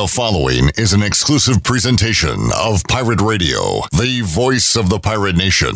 The following is an exclusive presentation of Pirate Radio, the voice of the pirate nation.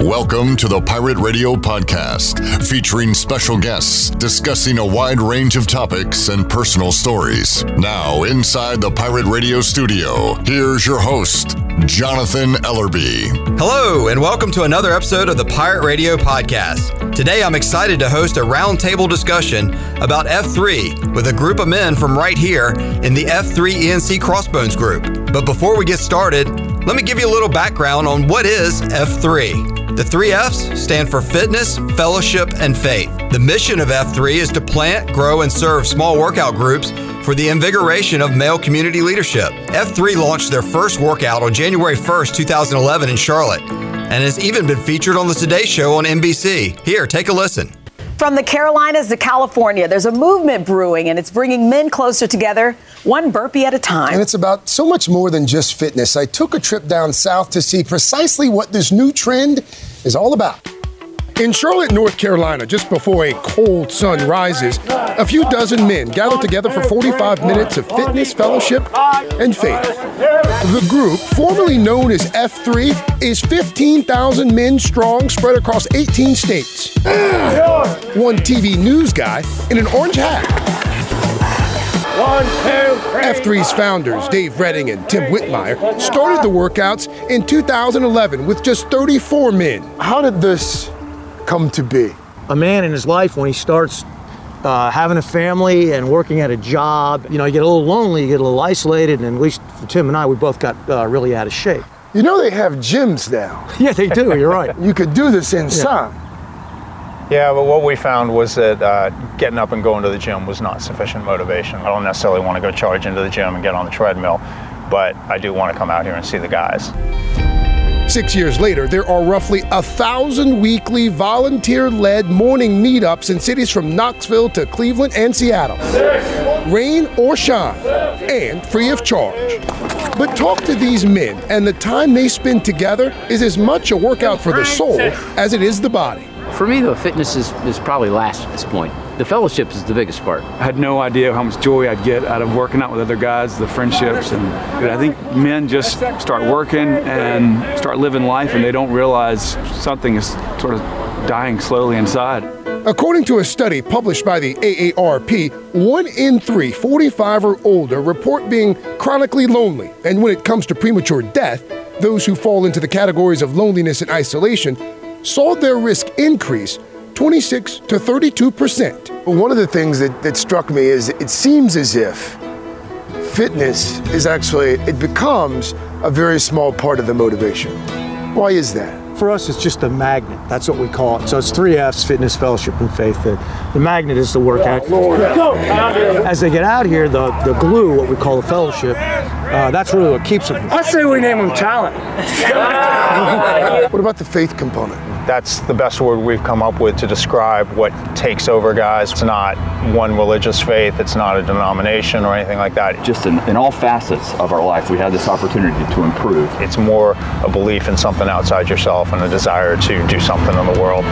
Welcome to the Pirate Radio Podcast, featuring special guests discussing a wide range of topics and personal stories. Now, inside the Pirate Radio studio, here's your host, Jonathan Ellerby. Hello, and welcome to another episode of the Pirate Radio Podcast. Today, I'm excited to host a roundtable discussion about F3 with a group of men from right here in the F3 ENC Crossbones Group. But before we get started, let me give you a little background on what is F3. The three F's stand for fitness, fellowship, and faith. The mission of F3 is to plant, grow, and serve small workout groups for the invigoration of male community leadership. F3 launched their first workout on January 1st, 2011 in Charlotte, and has even been featured on the Today Show on NBC. Here, take a listen. From the Carolinas to California, there's a movement brewing, and it's bringing men closer together, one burpee at a time. And it's about so much more than just fitness. I took a trip down south to see precisely what this new trend is all about. In Charlotte, North Carolina, just before a cold sun rises, a few dozen men gather together for 45 minutes of fitness, fellowship, and faith. The group, formerly known as F3, is 15,000 men strong, spread across 18 states. One TV news guy in an orange hat. One, two, three. F3's founders, Dave Redding and Tim Whitmire, started the workouts in 2011 with just 34 men. How did this come to be? a man in his life when he starts uh, having a family and working at a job, you know, you get a little lonely, you get a little isolated, and at least for Tim and I, we both got uh, really out of shape. You know they have gyms now. Yeah, they do. You're right. You could do this in inside. Yeah, but what we found was that uh, getting up and going to the gym was not sufficient motivation. I don't necessarily want to go charge into the gym and get on the treadmill, but I do want to come out here and see the guys. Six years later, there are roughly a thousand weekly volunteer led morning meetups in cities from Knoxville to Cleveland and Seattle. Rain or shine, and free of charge. But talk to these men, and the time they spend together is as much a workout for the soul as it is the body. For me, the fitness is, is probably last at this point. The fellowship is the biggest part. I had no idea how much joy I'd get out of working out with other guys, the friendships, and I think men just start working and start living life, and they don't realize something is sort of dying slowly inside. According to a study published by the AARP, one in three 45 or older report being chronically lonely. And when it comes to premature death, those who fall into the categories of loneliness and isolation saw their risk increase 26 to 32 percent. One of the things that, that struck me is it seems as if fitness is actually, it becomes a very small part of the motivation. Why is that? For us, it's just a magnet. That's what we call it. So it's three F's: fitness, fellowship, and faith. The, the magnet is the workout. As they get out here, the, the glue, what we call the fellowship, uh, that's really what keeps them. I say we name them talent. What about the faith component? That's the best word we've come up with to describe what takes over guys. It's not one religious faith, it's not a denomination or anything like that. just in, in all facets of our life, we have this opportunity to improve. It's more a belief in something outside yourself and a desire to do something in the world.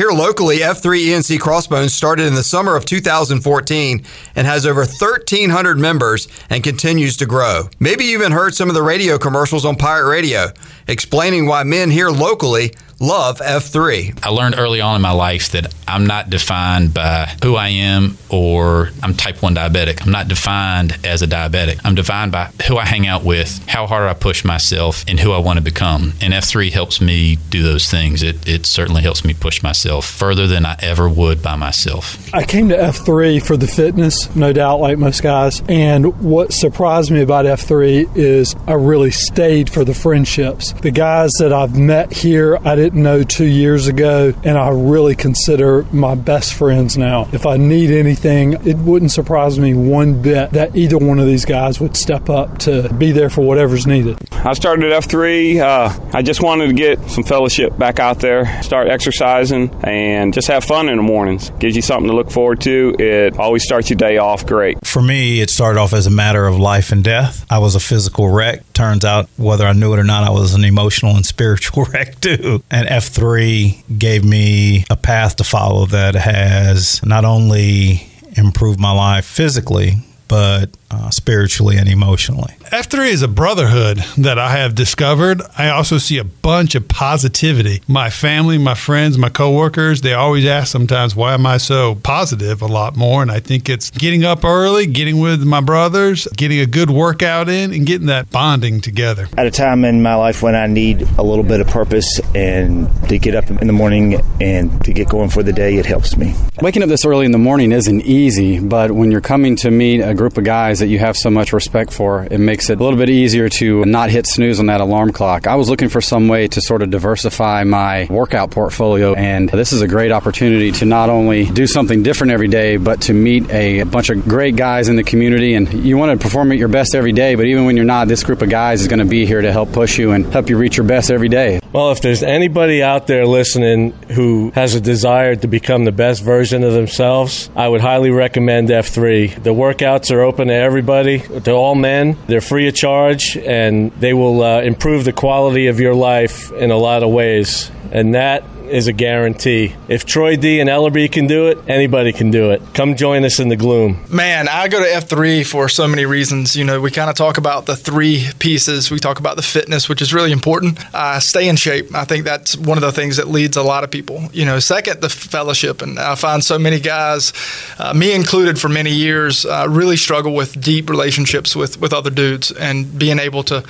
Here locally, F3 ENC Crossbones started in the summer of 2014 and has over 1,300 members and continues to grow. Maybe you even heard some of the radio commercials on Pirate Radio explaining why men here locally love F3. I learned early on in my life that I'm not defined by who I am or I'm type 1 diabetic. I'm not defined as a diabetic. I'm defined by who I hang out with, how hard I push myself, and who I want to become. And F3 helps me do those things. It, it certainly helps me push myself further than I ever would by myself. I came to F3 for the fitness, no doubt, like most guys. And what surprised me about F3 is I really stayed for the friendships. The guys that I've met here, I didn't know two years ago, and I really consider my best friends now. If I need anything, it wouldn't surprise me one bit that either one of these guys would step up to be there for whatever's needed. I started at F3. Uh, I just wanted to get some fellowship back out there, start exercising, and just have fun in the mornings. Gives you something to look forward to. It always starts your day off great. For me, it started off as a matter of life and death. I was a physical wreck. Turns out, whether I knew it or not, I was an emotional and spiritual wreck too. And F3 gave me a path to follow that has not only improved my life physically, but uh, spiritually and emotionally. F3 is a brotherhood that I have discovered. I also see a bunch of positivity. My family, my friends, my coworkers, they always ask sometimes, why am I so positive a lot more? And I think it's getting up early, getting with my brothers, getting a good workout in, and getting that bonding together. At a time in my life when I need a little bit of purpose and to get up in the morning and to get going for the day, it helps me. Waking up this early in the morning isn't easy, but when you're coming to meet a group of guys that you have so much respect for, it makes it a little bit easier to not hit snooze on that alarm clock. I was looking for some way to sort of diversify my workout portfolio, and this is a great opportunity to not only do something different every day, but to meet a bunch of great guys in the community. And you want to perform at your best every day, but even when you're not, this group of guys is going to be here to help push you and help you reach your best every day. Well, if there's anybody out there listening who has a desire to become the best version of themselves, I would highly recommend F3. The workouts are open to everybody, to all men. They're free of charge, and they will uh, improve the quality of your life in a lot of ways. And that is a guarantee. If Troy D and Ellerby can do it, anybody can do it. Come join us in the gloom. Man, I go to F3 for so many reasons. You know, we kind of talk about the three pieces. We talk about the fitness, which is really important. Uh, stay in shape. I think that's one of the things that leads a lot of people. You know, second, the fellowship. And I find so many guys, uh, me included for many years, uh, really struggle with deep relationships with, with other dudes and being able to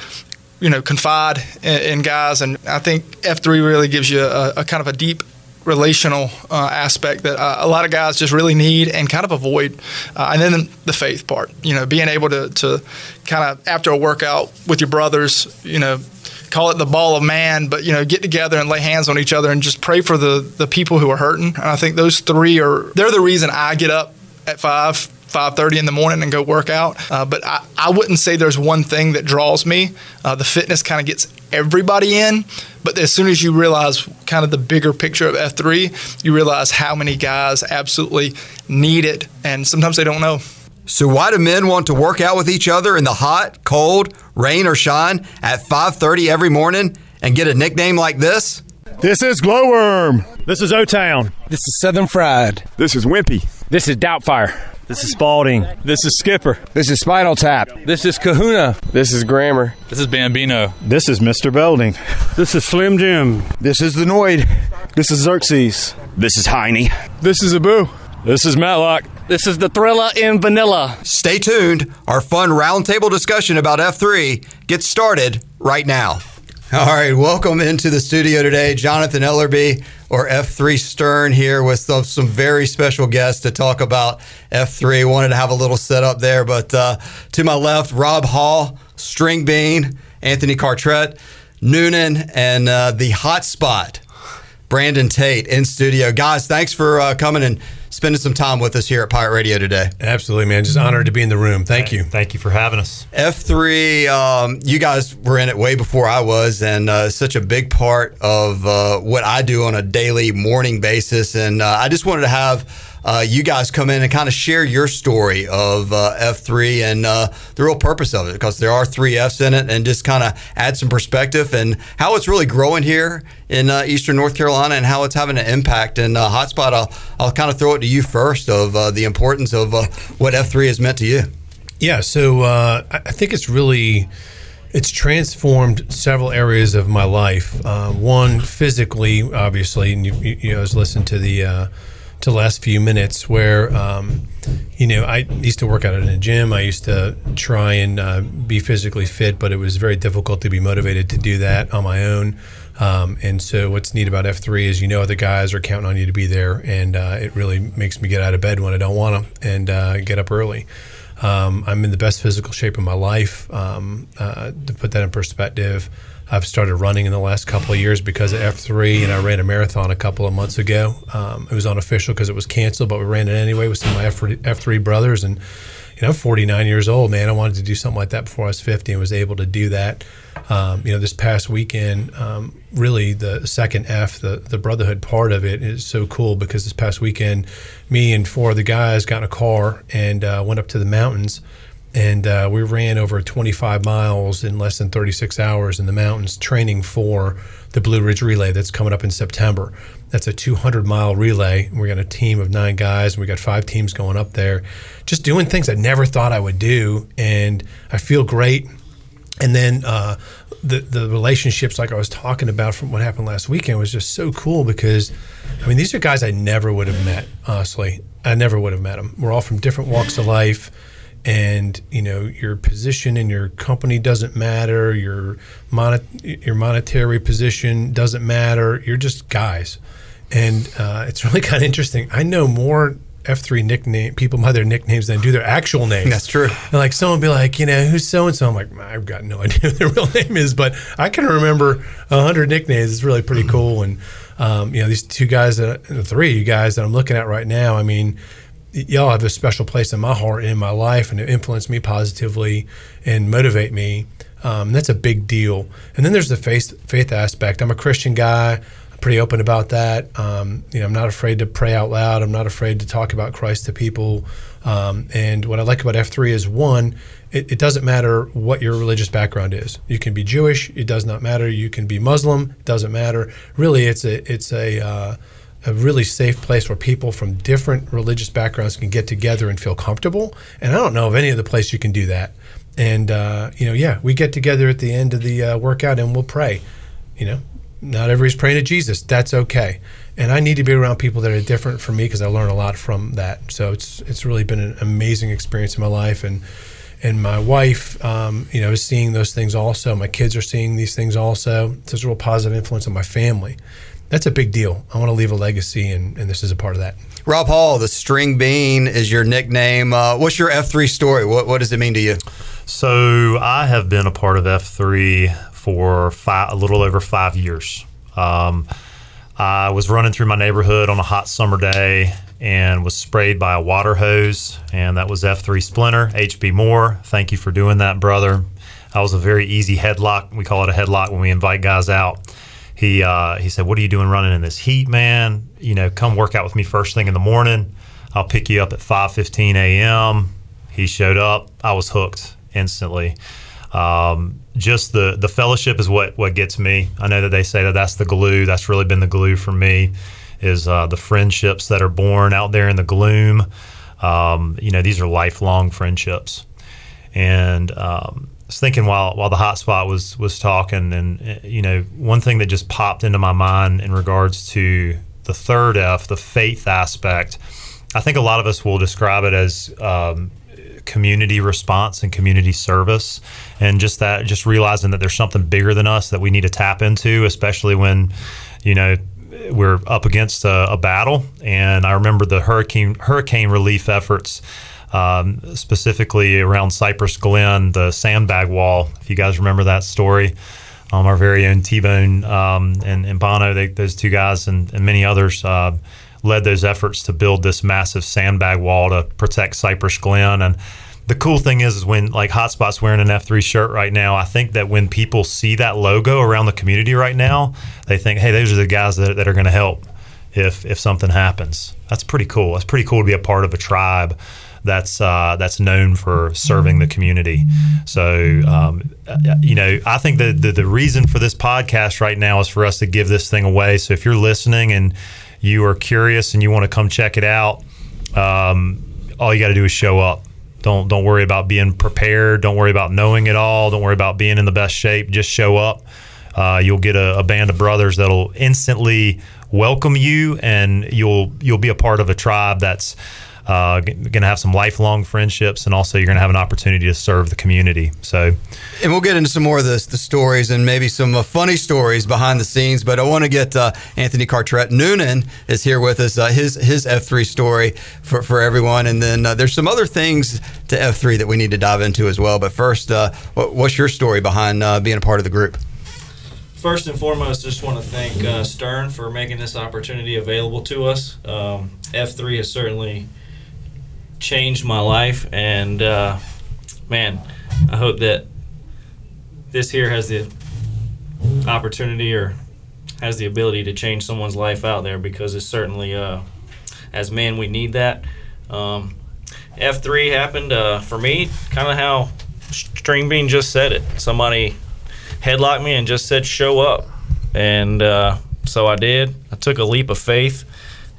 you know, confide in, in, guys. And I think F3 really gives you a, a kind of a deep relational uh, aspect that uh, a lot of guys just really need and kind of avoid. Uh, and then the faith part, you know, being able to, to kind of after a workout with your brothers, you know, call it the ball of man, but you know, get together and lay hands on each other and just pray for the the people who are hurting. And I think those three are they're the reason I get up at five 5.30 in the morning and go work out. Uh, but I, I wouldn't say there's one thing that draws me. Uh, the fitness kind of gets everybody in. But as soon as you realize kind of the bigger picture of F3, you realize how many guys absolutely need it. And sometimes they don't know. So why do men want to work out with each other in the hot, cold, rain or shine at 5:30 every morning and get a nickname like this? This is Glowworm. This is O Town. This is Southern Fried. This is Wimpy. This is Doubtfire. This is Spalding. This is Skipper. This is Spinal Tap. This is Kahuna. This is Grammar. This is Bambino. This is Mr. Belding. This is Slim Jim. This is the Noid. This is Xerxes. This is Heine. This is Abu. This is Matlock. This is the Thriller in Vanilla. Stay tuned. Our fun roundtable discussion about F3 gets started right now. All right, welcome into the studio today, Jonathan Ellerby or F3 Stern here with some, very special guests to talk about F3. Wanted to have a little setup there, but uh, to my left, Rob Hall, String Bean, Anthony Cartrett, Noonan, and uh, the hotspot, Brandon Tate in studio. Guys, thanks for uh, coming and spending some time with us here at Pirate Radio today. Absolutely, man. Just honored to be in the room. Thank you. Thank you for having us. F3, um, you guys were in it way before I was, and uh, such a big part of uh, what I do on a daily morning basis. And uh, I just wanted to have uh, you guys come in and kind of share your story of uh, F3 and uh, the real purpose of it, because there are three Fs in it, and just kind of add some perspective and how it's really growing here in uh, Eastern North Carolina and how it's having an impact. And uh, Hotspot, I'll, I'll kind of throw it to you first of uh, the importance of what F3 has meant to you. Yeah, so I think it's really it's transformed several areas of my life. Uh, one physically, obviously, and you, you know, I was listening to the uh, to the last few minutes where um, you know I used to work out in a gym. I used to try and uh, be physically fit, but it was very difficult to be motivated to do that on my own. Um, and so, what's neat about F3 is you know the guys are counting on you to be there, and uh, it really makes me get out of bed when I don't want to and uh, get up early. Um, I'm in the best physical shape of my life. Um, uh, to put that in perspective, I've started running in the last couple of years because of F3, and I ran a marathon a couple of months ago. Um, it was unofficial because it was canceled, but we ran it anyway with some of my F3, F3 brothers. And, you know, I'm 49 years old, man. I wanted to do something like that before I was 50 and was able to do that. Um, you know, this past weekend, um, really the second F, the, the brotherhood part of it is so cool because this past weekend, me and four of the guys got in a car and uh, went up to the mountains and uh, we ran over 25 miles in less than 36 hours in the mountains training for the Blue Ridge Relay that's coming up in September. That's a 200 mile relay. We got a team of nine guys, and we got five teams going up there, just doing things I never thought I would do, and I feel great. And then uh, the the relationships, like I was talking about from what happened last weekend, was just so cool because, I mean, these are guys I never would have met. Honestly, I never would have met them. We're all from different walks of life and you know your position in your company doesn't matter your mon- your monetary position doesn't matter you're just guys and uh, it's really kind of interesting i know more F3 nickname people by their nicknames than do their actual names. That's true. And like someone be like, you know, who's so and so? I'm like, I've got no idea what their real name is, but I can remember a hundred nicknames. It's really pretty cool. And um, you know, these two guys, that, the three you guys that I'm looking at right now. I mean, y'all have a special place in my heart and in my life, and it influenced me positively and motivate me. Um, that's a big deal. And then there's the faith faith aspect. I'm a Christian guy I'm pretty open about that. Um, you know, I'm not afraid to pray out loud. I'm not afraid to talk about Christ to people. Um, and what I like about F3 is one, it, it, doesn't matter what your religious background is. You can be Jewish. It does not matter. You can be Muslim. It doesn't matter. Really, it's a it's a uh, a really safe place where people from different religious backgrounds can get together and feel comfortable. And I don't know of any other place you can do that. And uh, you know, yeah, we get together at the end of the uh, workout and we'll pray. You know, not everybody's praying to Jesus. That's okay. And I need to be around people that are different from me because I learn a lot from that. So it's it's really been an amazing experience in my life, and and my wife, um, you know, is seeing those things also. My kids are seeing these things also. So it's a real positive influence on my family. That's a big deal. I want to leave a legacy, and, and this is a part of that. Rob Hall, the string bean is your nickname. Uh, what's your F3 story? What, what does it mean to you? So I have been a part of F3 for five, a little over five years. Um, I was running through my neighborhood on a hot summer day and was sprayed by a water hose, and that was F3 Splinter, HB Moore. Thank you for doing that, brother. That was a very easy headlock. We call it a headlock when we invite guys out. He uh, he said, "What are you doing running in this heat, man? You know, come work out with me first thing in the morning. I'll pick you up at 5:15 a.m." He showed up. I was hooked instantly. Um, just the the fellowship is what what gets me. I know that they say that that's the glue. That's really been the glue for me. Is uh, the friendships that are born out there in the gloom. Um, you know, these are lifelong friendships. And um, was thinking while while the hotspot was was talking, and uh, you know, one thing that just popped into my mind in regards to the third F, the faith aspect. I think a lot of us will describe it as um, community response and community service and just that just realizing that there's something bigger than us that we need to tap into especially when you know we're up against a, a battle and i remember the hurricane hurricane relief efforts um, specifically around cypress glen the sandbag wall if you guys remember that story um, our very own T-Bone um, and, and Bono, they, those two guys and, and many others uh, led those efforts to build this massive sandbag wall to protect Cypress Glen. And the cool thing is, is when like Hotspot's wearing an F3 shirt right now, I think that when people see that logo around the community right now, they think, hey, those are the guys that, that are going to help if if something happens. That's pretty cool. That's pretty cool to be a part of a tribe that's uh, that's known for serving the community. So, um, you know, I think that the, the reason for this podcast right now is for us to give this thing away. So, if you're listening and you are curious and you want to come check it out, um, all you got to do is show up. Don't don't worry about being prepared. Don't worry about knowing it all. Don't worry about being in the best shape. Just show up. Uh, you'll get a, a, band of brothers that'll instantly welcome you, and you'll you'll be a part of a tribe that's uh, going to have some lifelong friendships, and also you're going to have an opportunity to serve the community. So, and we'll get into some more of the, the stories and maybe some uh, funny stories behind the scenes. But I want to get uh, Anthony Carteret Noonan is here with us. Uh, his his F3 story for, for everyone, and then uh, there's some other things to F3 that we need to dive into as well. But first, uh, what, what's your story behind being a part of the group? First and foremost, just want to thank Stern for making this opportunity available to us. Um, F3 has certainly changed my life, and uh, man, I hope that this here has the opportunity or has the ability to change someone's life out there because it's certainly, uh, as men, we need that. Um, F3 happened uh, for me, kind of how String Bean just said it. Somebody headlocked me and just said, show up. And uh, so I did. I took a leap of faith,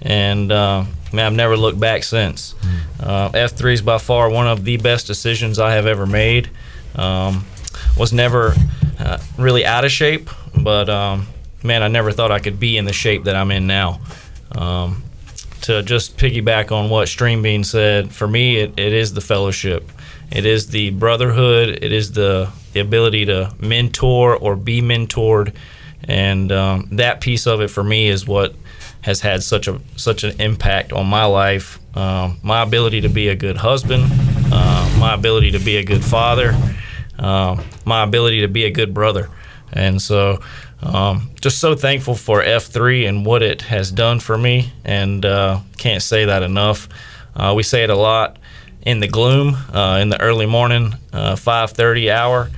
and uh, man, I've never looked back since. Uh, F3 is by far one of the best decisions I have ever made. Um, was never uh, really out of shape, but um, man, I never thought I could be in the shape that I'm in now. Um, to just piggyback on what String Bean said, for me, it, it is the fellowship. It is the brotherhood. It is the, the ability to mentor or be mentored. And um, that piece of it for me is what has had such a such an impact on my life. Um, my ability to be a good husband, uh, my ability to be a good father, uh, my ability to be a good brother. And so, um, just so thankful for F3 and what it has done for me, and uh, can't say that enough. Uh, we say it a lot in the gloom, uh, in the early morning, 5:30 hour.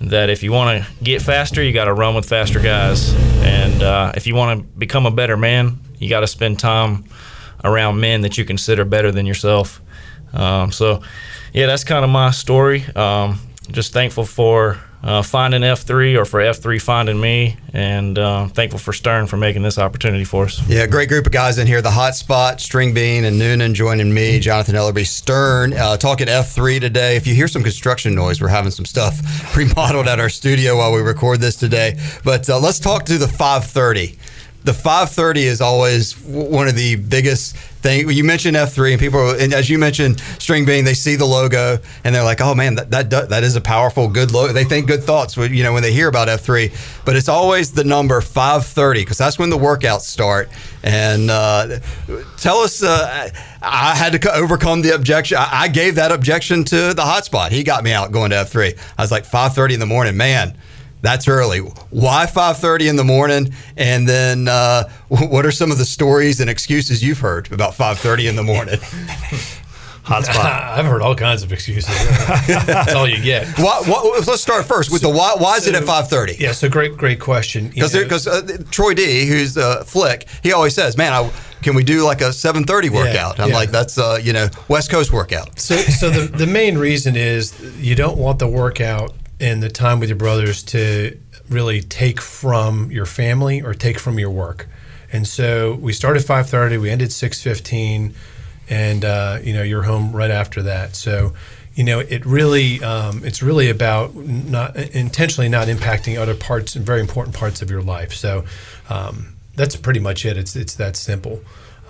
That if you want to get faster, you got to run with faster guys, and uh, if you want to become a better man, you got to spend time around men that you consider better than yourself. Um, so, yeah, that's kind of my story. Um, just thankful for uh, finding F3 or for F3 finding me, and uh, thankful for Stern for making this opportunity for us. Yeah, great group of guys in here. The Hot Spot, String Bean, and Noonan joining me, Jonathan Ellerby, Stern, uh, talking F3 today. If you hear some construction noise, we're having some stuff remodeled at our studio while we record this today. But uh, let's talk to the 530 the 530 is always one of the biggest things. You mentioned F3, and people, and as you mentioned, String Bean, they see the logo and they're like, "Oh man, that that that is a powerful, good logo." They think good thoughts, you know, when they hear about F3. But it's always the number 530 because that's when the workouts start. And uh, tell us, uh, I had to overcome the objection. I, I gave that objection to the hotspot. He got me out going to F3. I was like 530 in the morning, man that's early. Why 5:30 in the morning? And then, uh, what are some of the stories and excuses you've heard about 5:30 in the morning? Hotspot. I've heard all kinds of excuses. That's all you get. What, what, let's start first with so, the why. Why is so, it at 5:30? Yeah, so great, great question. Because because uh, Troy D, who's uh, Flick, he always says, "Man, I." Can we do like a 7:30 workout? Yeah, I'm yeah. like, that's uh, you know West Coast workout. So, so the, the main reason is you don't want the workout and the time with your brothers to really take from your family or take from your work. And so we started 5:30, we ended 6:15, and uh, you know you're home right after that. So you know it really um, it's really about not intentionally not impacting other parts and very important parts of your life. So um, that's pretty much it. It's it's that simple.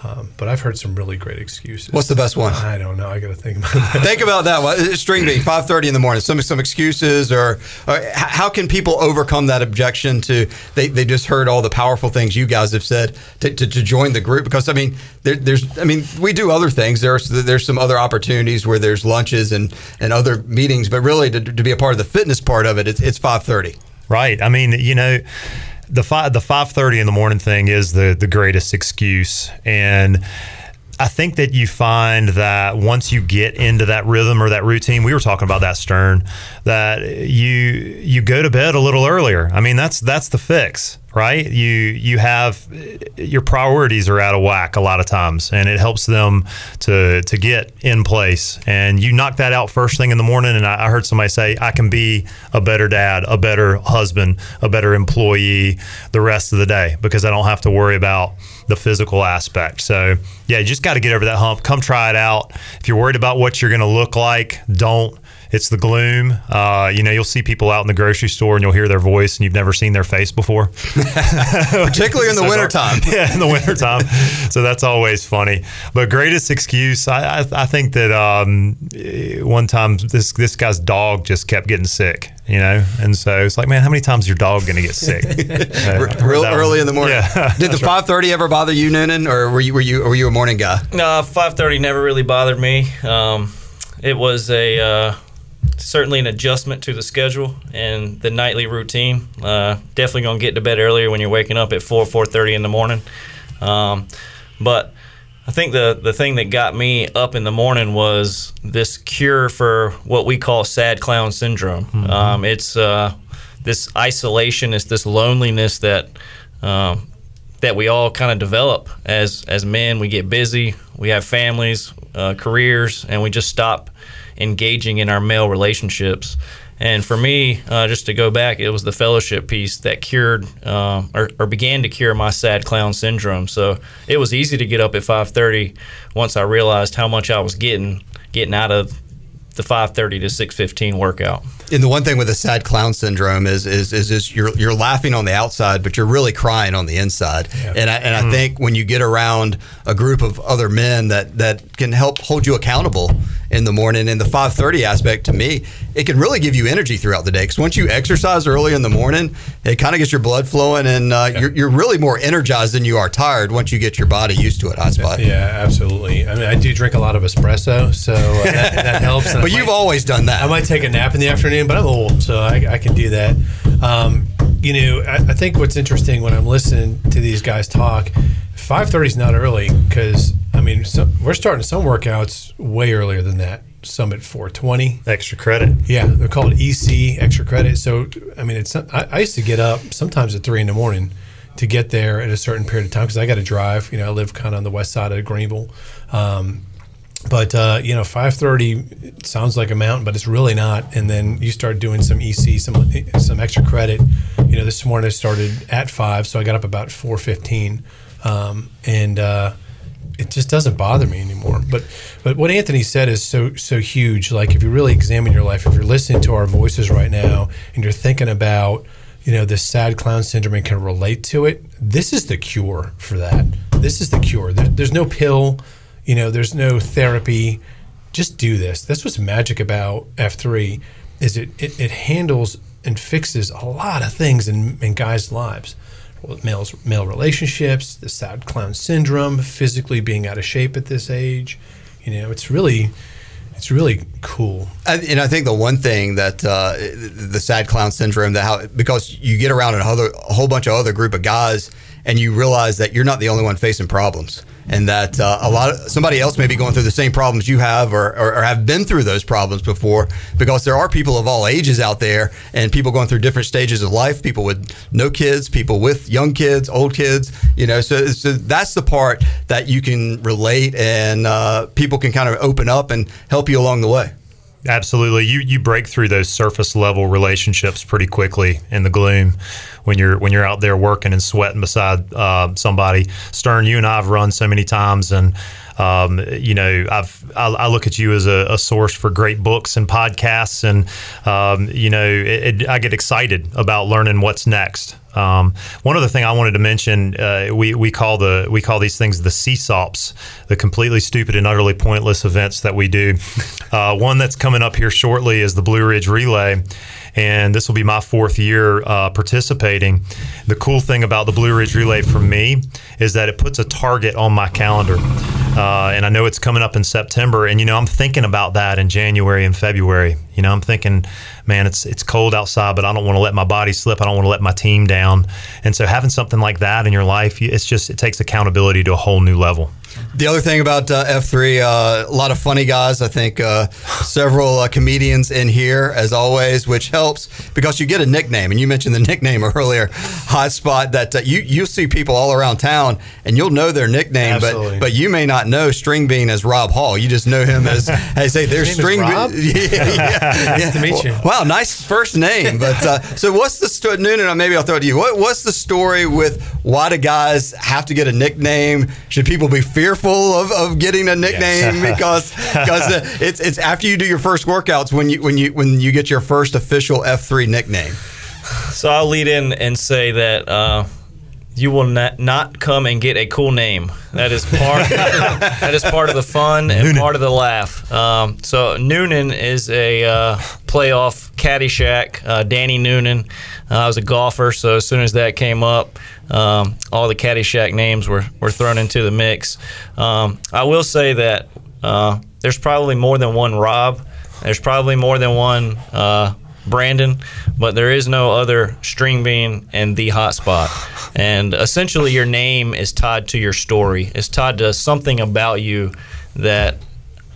Um, but I've heard some really great excuses. What's the best one? I don't know. I got to think about that. think about that one. String Bean, five thirty in the morning. Some some excuses, or, or, how can people overcome that objection to they, they just heard all the powerful things you guys have said to, to, to join the group? Because I mean, there, there's I mean, we do other things. There's there's some other opportunities where there's lunches and and other meetings, but really to, to be a part of the fitness part of it, it's, it's five thirty. Right. I mean, you know the five the five thirty in the morning thing is the the greatest excuse, and I think that you find that once you get into that rhythm or that routine, we were talking about that Stern, that you you go to bed a little earlier. I mean, that's that's the fix right? You you have your priorities are out of whack a lot of times, and it helps them to to get in place. And you knock that out first thing in the morning. And I, I heard somebody say, "I can be a better dad, a better husband, a better employee the rest of the day because I don't have to worry about." the physical aspect. So, yeah, you just got to get over that hump. Come try it out. If you're worried about what you're going to look like, don't it's the gloom. Uh, you know, you'll see people out in the grocery store and you'll hear their voice and you've never seen their face before. Particularly in the wintertime. Yeah, in the wintertime. so that's always funny. But greatest excuse, I, I, I think that um, one time this this guy's dog just kept getting sick you know and so it's like man how many times is your dog going to get sick uh, real early in the morning yeah, did the 5.30 ever bother you noonan or were you were you were you a morning guy no 5.30 never really bothered me um, it was a uh, certainly an adjustment to the schedule and the nightly routine. Uh, definitely gonna get to bed earlier when you're waking up at four four thirty in the morning. Um, but I think the the thing that got me up in the morning was this cure for what we call sad clown syndrome. Mm-hmm. Um, it's uh, this isolation, it's this loneliness that. Um, that we all kind of develop as as men. We get busy, we have families, uh, careers, and we just stop engaging in our male relationships. And for me, uh, just to go back, it was the fellowship piece that cured uh, or, or began to cure my sad clown syndrome. So it was easy to get up at 5:30 once I realized how much I was getting getting out of the 5:30 to 6:15 workout. And the one thing with the sad clown syndrome is is is, is you're you're laughing on the outside, but you're really crying on the inside. And I, and I Mm. think when you get around a group of other men that that can help hold you accountable in the morning, and the 5:30 aspect to me, it can really give you energy throughout the day. Because once you exercise early in the morning, it kind of gets your blood flowing, and uh, you're you're really more energized than you are tired once you get your body used to it. Hot spot. Yeah, absolutely. I mean, I do drink a lot of espresso, so uh, that, that helps. But I you've might- always done that. I might take a nap in the afternoon, but I'm old, so I, I can do that. Um, you know, I, I think what's interesting when I'm listening to these guys talk, 5:30 is not early because I mean some, we're starting some workouts way earlier than that. Some at 4:20. Extra credit. Yeah, they're called EC extra credit. So I mean, it's I, I used to get up sometimes at three in the morning to get there at a certain period of time because I got to drive. You know, I live kind of on the west side of Greenville. Um, but uh, you know, five thirty sounds like a mountain, but it's really not. And then you start doing some EC, some some extra credit. You know, this morning I started at five, so I got up about four fifteen, um, and uh, it just doesn't bother me anymore. But but what Anthony said is so so huge. Like if you really examine your life, if you're listening to our voices right now, and you're thinking about you know this sad clown syndrome and can relate to it, this is the cure for that. This is the cure. There, there's no pill. You know, there's no therapy. Just do this. That's what's magic about F3 is it, it, it handles and fixes a lot of things in, in guys' lives. Males, male relationships, the sad clown syndrome, physically being out of shape at this age. You know, it's really, it's really cool. And I think the one thing that uh, the sad clown syndrome that how because you get around a whole bunch of other group of guys and you realize that you're not the only one facing problems and that uh, a lot of somebody else may be going through the same problems you have or, or, or have been through those problems before because there are people of all ages out there and people going through different stages of life people with no kids people with young kids old kids you know so, so that's the part that you can relate and uh, people can kind of open up and help you along the way Absolutely, you you break through those surface level relationships pretty quickly in the gloom when you're when you're out there working and sweating beside uh, somebody. Stern, you and I have run so many times, and um, you know I've I, I look at you as a, a, source for great books and podcasts, and um, you know it, it, I get excited about learning what's next. Um, one other thing I wanted to mention, uh, we we call the we call these things the CSAUPs, the completely stupid and utterly pointless events that we do. Uh, one that's coming up here shortly is the Blue Ridge Relay, and this will be my fourth year uh, participating. The cool thing about the Blue Ridge Relay for me is that it puts a target on my calendar. Uh, and I know it's coming up in September, and you know I'm thinking about that in January and February. You know I'm thinking, man, it's it's cold outside, but I don't want to let my body slip. I don't want to let my team down. And so having something like that in your life, it's just it takes accountability to a whole new level. The other thing about uh, F3, uh, a lot of funny guys. I think uh, several uh, comedians in here, as always, which helps because you get a nickname. And you mentioned the nickname earlier, Hotspot. That uh, you you see people all around town, and you'll know their nickname, Absolutely. but but you may not know String Bean as Rob Hall. You just know him as hey, say there's String? Bean. Yeah, yeah, Nice to meet you. Wow, nice first name. But uh, so what's the story? Maybe I'll throw it to you. What, what's the story with why do guys have to get a nickname? Should people be fearful of, of getting a nickname Yes. because because uh, it's it's after you do your first workouts when you when you when you get your first official F three nickname. So I'll lead in and say that uh, you will not, not come and get a cool name. That is part. that is part of the fun and part of the laugh. Um, so Noonan is a uh, playoff Caddyshack. Uh, Danny Noonan. Uh, I was a golfer, so as soon as that came up, um, all the Caddyshack names were, were thrown into the mix. Um, I will say that uh, there's probably more than one Rob. There's probably more than one uh, Brandon, but there is no other string bean and the hotspot. And essentially, your name is tied to your story. It's tied to something about you that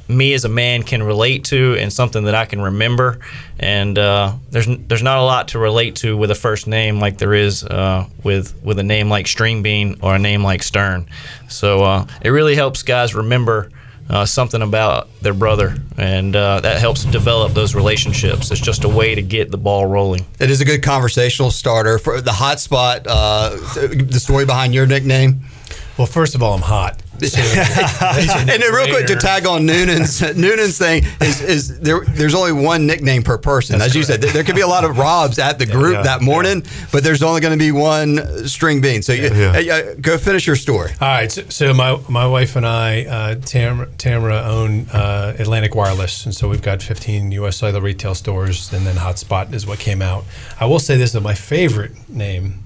me as a man can relate to and something that I can remember. And uh, there's there's not a lot to relate to with a first name like there is uh, with with a name like String Bean or a name like Stern. So uh, it really helps guys remember uh, something about their brother, and uh, that helps develop those relationships. It's just a way to get the ball rolling. It is a good conversational starter for the hot spot. Uh, the story behind your nickname. Well, first of all, I'm hot. and then real quick to tag on Noonan's Noonan's thing is, is there. There's only one nickname per person, That's as you said. There, there could be a lot of Robs at the group yeah, that morning, but there's only going to be one string bean. So you, hey, uh, go finish your story. All right. So, so my my wife and I, uh, Tam, Tamara, own uh, Atlantic Wireless, and so we've got 15 U.S. cellular retail stores, and then Hotspot is what came out. I will say this: that my favorite name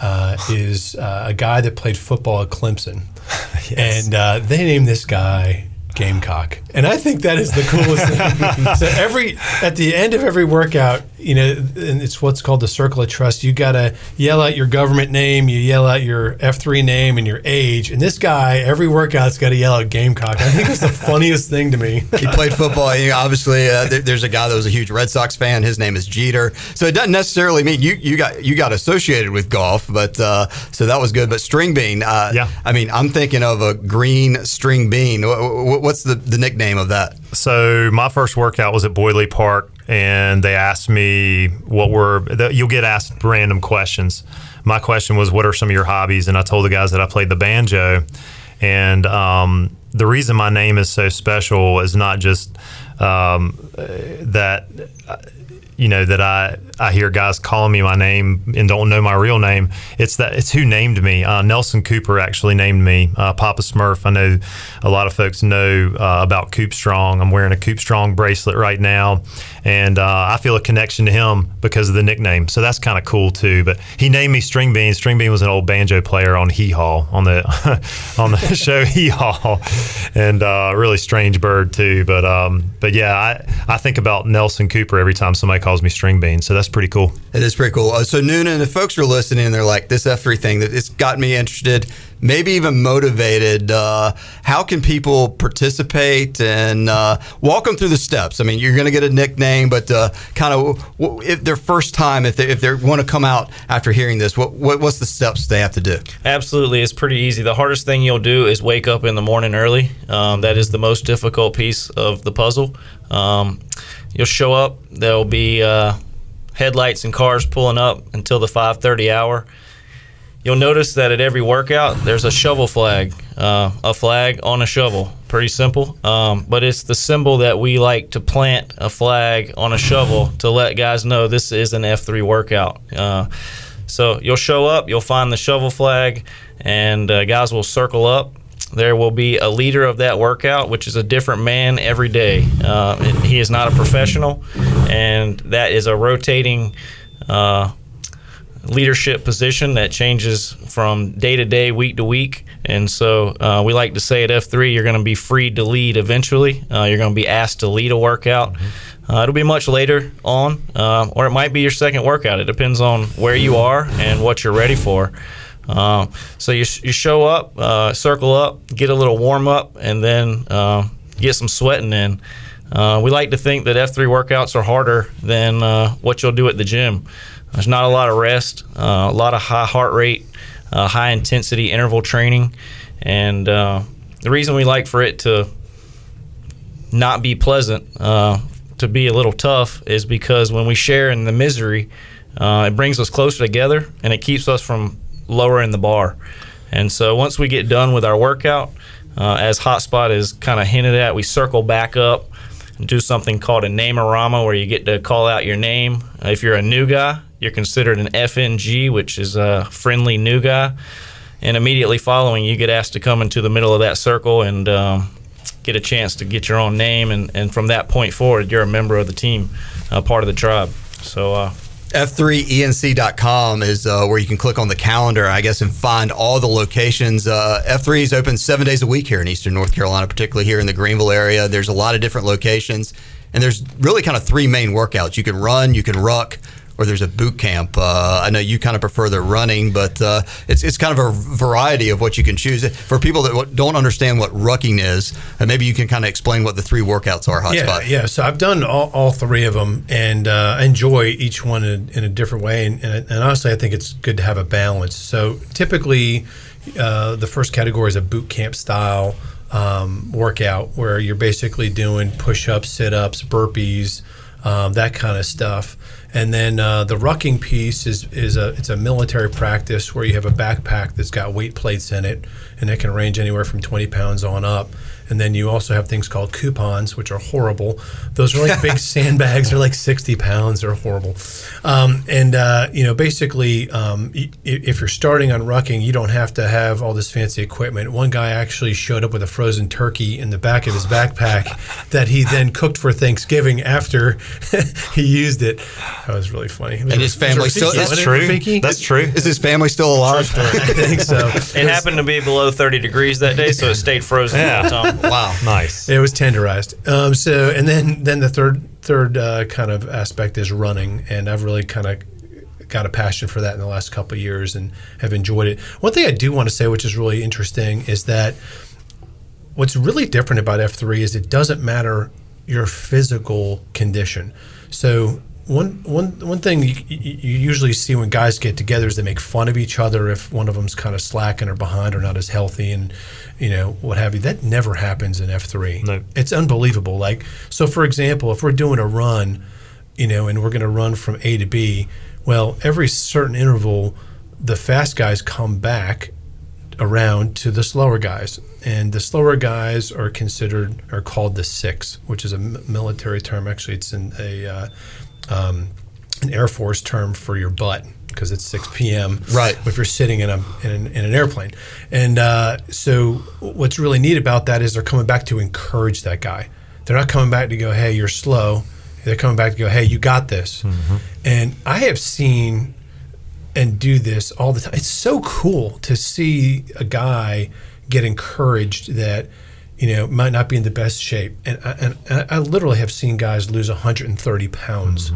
uh, is uh, a guy that played football at Clemson, and uh, they named this guy Gamecock, and I think that is the coolest thing. so every at the end of every workout, you know, and it's what's called the circle of trust. You gotta yell out your government name, you yell out your F three name and your age, and this guy every workout's got to yell out Gamecock. I think it's the funniest thing to me. He played football. You know, obviously, uh, there, there's a guy that was a huge Red Sox fan. His name is Jeter. So it doesn't necessarily mean you, you got you got associated with golf, but uh, so that was good. But string bean, uh, yeah. I mean, I'm thinking of a green string bean. Wh- wh- What's the, the nickname of that? So my first workout was at Boyd Lee Park, and they asked me what were you'll get asked random questions. My question was, "What are some of your hobbies?" And I told the guys that I played the banjo, and um, the reason my name is so special is not just um, that you know that I I hear guys calling me my name and don't know my real name. It's that it's who named me. Uh, Nelson Cooper actually named me uh, Papa Smurf. I know a lot of folks know uh, about Coop Strong. I'm wearing a Coop Strong bracelet right now, and uh, I feel a connection to him because of the nickname. So that's kind of cool too. But he named me String Bean. String Bean was an old banjo player on Hee Haw on the on the show Hee Haw, and uh, really strange bird too. But um, but yeah, I I think about Nelson Cooper every time somebody calls me String Bean. So that's pretty cool. It is pretty cool. Uh, so Noonan, if folks are listening, they're like, this F3 thing, that it's got me interested, maybe even motivated. Uh, how can people participate and uh, walk them through the steps? I mean, you're going to get a nickname, but uh, kind of if their first time, if they, if they want to come out after hearing this, what, what what's the steps they have to do? Absolutely, it's pretty easy. The hardest thing you'll do is wake up in the morning early. Um, that is the most difficult piece of the puzzle. Um, you'll show up. There'll be uh, headlights and cars pulling up until the 5:30 hour. You'll notice that at every workout there's a shovel flag, uh, a flag on a shovel. Pretty simple, um, but it's the symbol that we like to plant a flag on a shovel to let guys know this is an F3 workout. Uh, so you'll show up, you'll find the shovel flag, and uh, guys will circle up. There will be a leader of that workout, which is a different man every day. Uh, he is not a professional, and that is a rotating uh, leadership position that changes from day to day, week to week. And so uh, we like to say at F3, you're going to be freed to lead eventually. Uh, you're going to be asked to lead a workout. Uh, it'll be much later on, uh, or it might be your second workout. It depends on where you are and what you're ready for. Uh, so you, you show up, uh, circle up, get a little warm up, and then uh, get some sweating in. We like to think that F3 workouts are harder than what you'll do at the gym. There's not a lot of rest, uh, a lot of high heart rate, uh, high intensity interval training, and uh, the reason we like for it to not be pleasant, uh, to be a little tough, is because when we share in the misery, uh, it brings us closer together and it keeps us from lowering the bar. And so once we get done with our workout, uh, as Hotspot is kind of hinted at, we circle back up and do something called a name-a-rama where you get to call out your name. If you're a new guy, you're considered an FNG, which is a friendly new guy. And immediately following, you get asked to come into the middle of that circle and um, get a chance to get your own name. And, and from that point forward, you're a member of the team, uh, part of the tribe. So, uh, F3ENC.com is uh, where you can click on the calendar, I guess, and find all the locations. Uh, F3 is open seven days a week here in Eastern North Carolina, particularly here in the Greenville area. There's a lot of different locations, and there's really kind of three main workouts. You can run, you can ruck, or there's a boot camp. Uh, I know you kind of prefer the running, but uh, it's it's kind of a variety of what you can choose. For people that don't understand what rucking is, uh, maybe you can kind of explain what the three workouts are. Hotspot. Yeah, yeah. So I've done all, all three of them, and uh, enjoy each one in, in a different way. And, and, and honestly, I think it's good to have a balance. So typically, uh, the first category is a boot camp style. um, workout where you're basically doing push-ups, sit-ups, burpees, um, that kind of stuff. And then uh, the rucking piece is is a it's a military practice where you have a backpack that's got weight plates in it, and it can range anywhere from 20 pounds on up. And then you also have things called coupons, which are horrible. Those are like big sandbags. They're like 60 pounds. They're horrible. Um, and, uh, you know, basically, um, y- if you're starting on rucking, you don't have to have all this fancy equipment. One guy actually showed up with a frozen turkey in the back of his backpack that he then cooked for Thanksgiving after he used it. That was really funny. And his family still. That's true. That's true. Is his family still alive? I think so. It happened to be below 30 degrees that day, so it stayed frozen the whole time. Wow. Nice. It was tenderized. Um, so, and then then the third third uh, kind of aspect is running, and I've really kind of got a passion for that in the last couple of years, and have enjoyed it. One thing I do want to say, which is really interesting, is that what's really different about F three is it doesn't matter your physical condition. So. One, one, one thing you, you usually see when guys get together is they make fun of each other if one of them's kind of slacking or behind or not as healthy and you know what have you. That never happens in F three. No. It's unbelievable. Like so, for example, if we're doing a run, you know, and we're going to run from A to B, well, every certain interval, the fast guys come back around to the slower guys, and the slower guys are considered are called the six, which is a military term. Actually, it's in a uh, um, an Air Force term for your butt because it's 6 p.m. Right. If you're sitting in a in an, in an airplane, and uh, so what's really neat about that is they're coming back to encourage that guy. They're not coming back to go, "Hey, you're slow." They're coming back to go, "Hey, you got this." And I have seen and do this all the time. It's so cool to see a guy get encouraged that you know might not be in the best shape. And I, and I literally have seen guys lose 130 pounds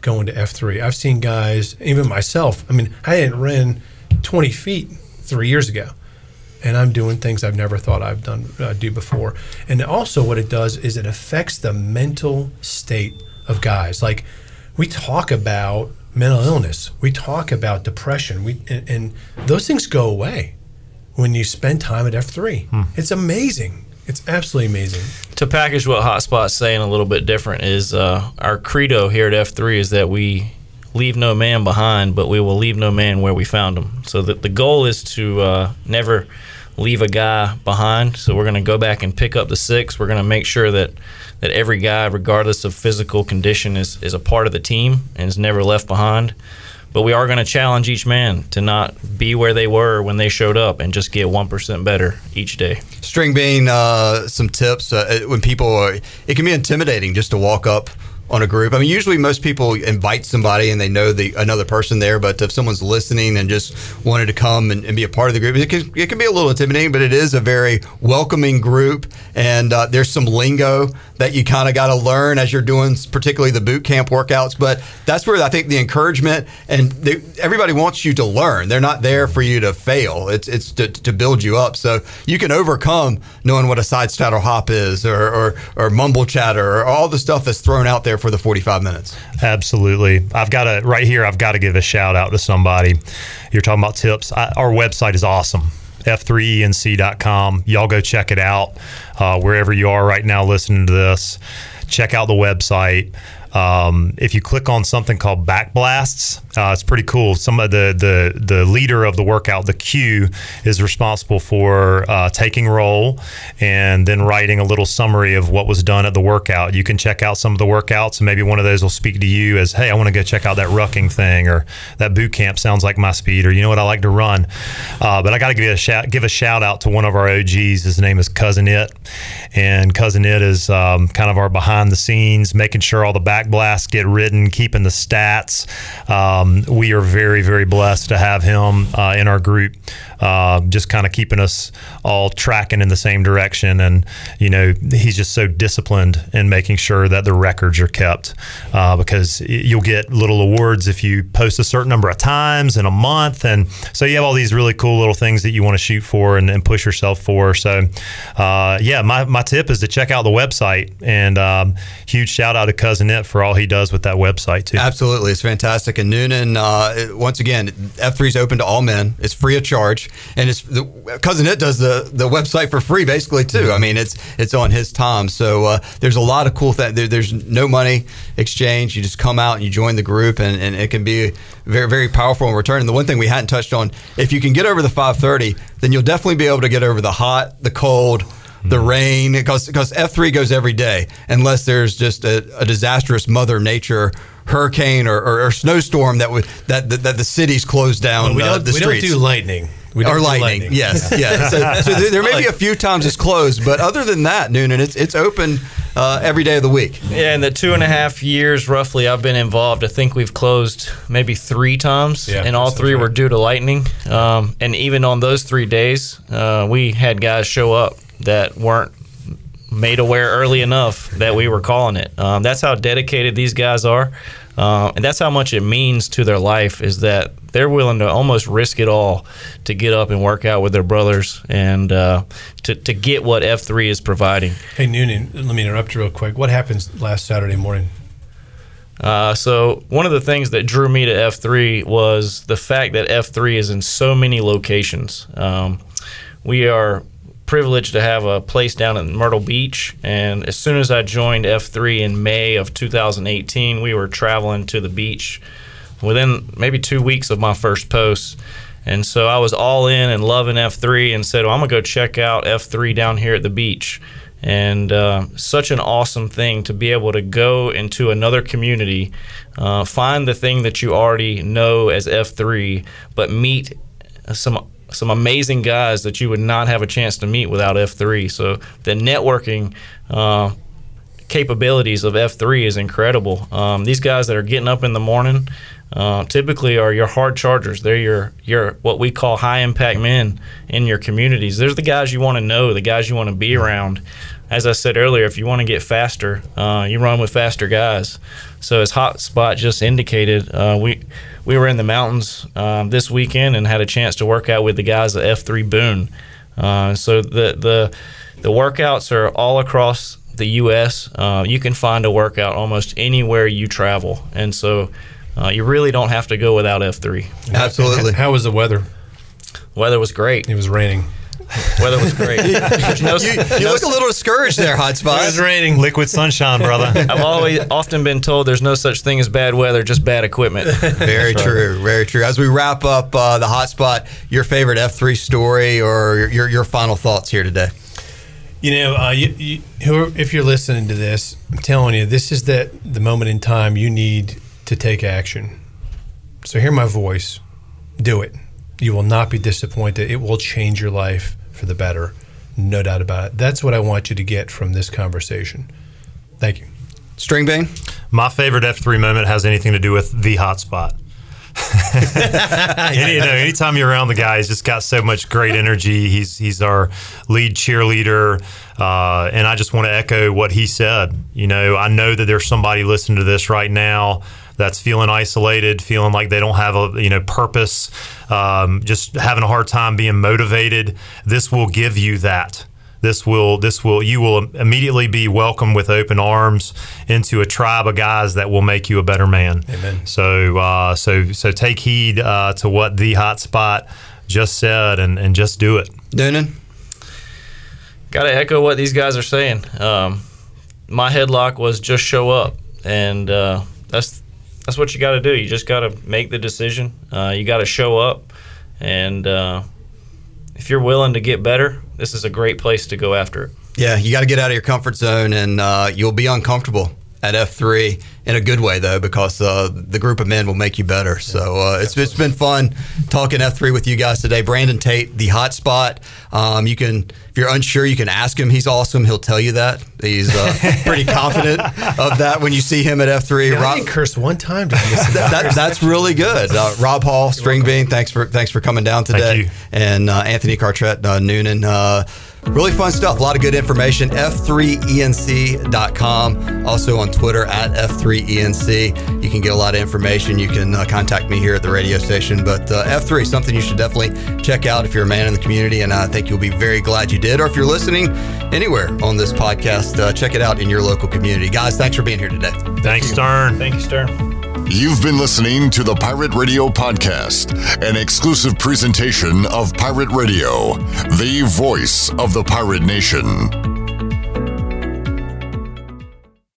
going to F3. I've seen guys, even myself. I mean, I hadn't ran 20 feet three years ago. And I'm doing things I've never thought I've done uh, do before. And also, what it does is it affects the mental state of guys. Like we talk about mental illness, we talk about depression, we and, and those things go away when you spend time at F3. It's amazing. It's absolutely amazing. To package what Hotspot's saying a little bit different is uh, our credo here at F3 is that we leave no man behind, but we will leave no man where we found him. So that the goal is to uh, never leave a guy behind. So we're going to go back and pick up the six. We're going to make sure that that every guy, regardless of physical condition, is is a part of the team and is never left behind. But we are going to challenge each man to not be where they were when they showed up and just get 1% better each day. String bean, uh, some tips uh, when people are, it can be intimidating just to walk up on a group. I mean, usually most people invite somebody and they know the another person there, but if someone's listening and just wanted to come and, and be a part of the group, it can, it can be a little intimidating, but it is a very welcoming group. And uh, there's some lingo that you kind of got to learn as you're doing, particularly the boot camp workouts. But that's where I think the encouragement and they, everybody wants you to learn. They're not there for you to fail. It's it's to, to build you up. So you can overcome knowing what a side straddle hop is, or, or or mumble chatter, or all the stuff that's thrown out there for the 45 minutes. Absolutely. I've got to, right here, I've got to give a shout out to somebody. You're talking about tips. I, our website is awesome. F3ENC.com. Y'all go check it out uh, wherever you are right now listening to this. Check out the website. Um, if you click on something called backblasts, uh, it's pretty cool. Some of the, the the leader of the workout, the Q, is responsible for uh, taking roll and then writing a little summary of what was done at the workout. You can check out some of the workouts, and maybe one of those will speak to you as, "Hey, I want to go check out that rucking thing," or "That boot camp sounds like my speed," or "You know what, I like to run." Uh, but I got to give a shout give a shout out to one of our OGs. His name is Cousin It, and Cousin It is um, kind of our behind the scenes, making sure all the back blasts get ridden, keeping the stats. Um, we are very, very blessed to have him uh, in our group, uh, just kind of keeping us all tracking in the same direction. And, you know, he's just so disciplined in making sure that the records are kept uh, because you'll get little awards if you post a certain number of times in a month. And so you have all these really cool little things that you want to shoot for and, and push yourself for. So, uh, yeah, my, my tip is to check out the website. And um, huge shout out to Cousin It for all he does with that website, too. Absolutely, it's fantastic. And Noonan, uh, once again, F3 is open to all men. It's free of charge. And it's the cousin it does the the website for free basically too. I mean, it's it's on his time. So uh, there's a lot of cool things. There, there's no money exchange. You just come out and you join the group, and, and it can be very very powerful in return. And the one thing we hadn't touched on, if you can get over the 530, then you'll definitely be able to get over the hot, the cold the rain because because F3 goes every day unless there's just a, a disastrous mother nature hurricane or, or, or snowstorm that would that, that that the city's closed down Well, we uh, don't, the we don't do lightning. We or do lightning, yes, yeah. So, so there, there may be a few times it's closed, but other than that, Noonan, it's it's open uh, every day of the week. Yeah, in the two and a half years roughly I've been involved, I think we've closed maybe three times, Yeah, and all three were due to lightning. Um, and even on those three days, uh, we had guys show up that weren't made aware early enough that we were calling it. Um, that's how dedicated these guys are, uh, and that's how much it means to their life. Is that they're willing to almost risk it all to get up and work out with their brothers and uh, to to get what F three is providing. Hey, Noonan, let me interrupt you real quick. What happens last Saturday morning? Uh, so one of the things that drew me to F3 was the fact that F3 is in so many locations. Um, we are privileged to have a place down in Myrtle Beach, and as soon as I joined F3 in May of 2018, we were traveling to the beach within maybe two weeks of my first post. And so I was all in and loving F3 and said, well, I'm going to go check out F3 down here at the beach and uh, such an awesome thing to be able to go into another community, uh, find the thing that you already know as F3, but meet some some amazing guys that you would not have a chance to meet without F3. So the networking. Uh, capabilities of F3 is incredible. Um, these guys that are getting up in the morning uh, typically are your hard chargers. They're your your what we call high impact men in your communities. There's the guys you want to know, the guys you want to be around. As I said earlier, if you want to get faster, uh, you run with faster guys. So as Hotspot just indicated, uh, we we were in the mountains um, this weekend and had a chance to work out with the guys at F3 Boone. Uh, so the the the workouts are all across the U.S. Uh, you can find a workout almost anywhere you travel, and so uh, you really don't have to go without F3. Absolutely. How was the weather? Weather was great. It was raining. Weather was great. No- you, you no- look a little discouraged there, Hotspot. It was raining. Liquid sunshine, brother. I've always often been told there's no such thing as bad weather, just bad equipment. Very true, very true. As we wrap up uh, the hotspot, your favorite F3 story or your, your, your final thoughts here today? You know, uh, you, you, if you're listening to this, I'm telling you, this is the the moment in time you need to take action. So hear my voice. Do it. You will not be disappointed. It will change your life for the better. No doubt about it. That's what I want you to get from this conversation. Thank you. String Bean? My favorite F3 moment has anything to do with the hotspot. Any, you know, anytime you're around the guy, he's just got so much great energy. He's he's our lead cheerleader, uh, and I just want to echo what he said. You know, I know that there's somebody listening to this right now that's feeling isolated, feeling like they don't have a you know purpose, um, just having a hard time being motivated. This will give you that this will this will you will immediately be welcomed with open arms into a tribe of guys that will make you a better man. Amen. So uh, so so take heed uh, to what the hotspot just said and, and just do it. Noonan? Got to echo what these guys are saying. Um, my headlock was just show up, and uh, that's that's what you got to do. You just got to make the decision. Uh, you got to show up, and uh, if you're willing to get better, this is a great place to go after it. Yeah, you got to get out of your comfort zone, and uh, you'll be uncomfortable at F3 in a good way, though, because uh, the group of men will make you better. So uh, it's, it's been fun talking F3 with you guys today. Brandon Tate, the hotspot. Um, you can, if you're unsure, you can ask him. He's awesome. He'll tell you that. He's uh, pretty confident of that when you see him at F3. Yeah, I didn't curse one time. During this that, that- that's really good. Uh, Rob Hall, String Bean, thanks for thanks for coming down today. Thank you. And uh, Anthony Cartrett, uh, Noonan. Really fun stuff. A lot of good information. F3ENC.com. Also on Twitter at F3ENC. You can get a lot of information. You can uh, contact me here at the radio station. But uh, F3, something you should definitely check out if you're a man in the community. And I think you'll be very glad you did. Or if you're listening anywhere on this podcast, uh, check it out in your local community. Guys, thanks for being here today. Thanks, Stern. Thank you, Stern. You've been listening to the Pirate Radio Podcast, an exclusive presentation of Pirate Radio, the voice of the pirate nation.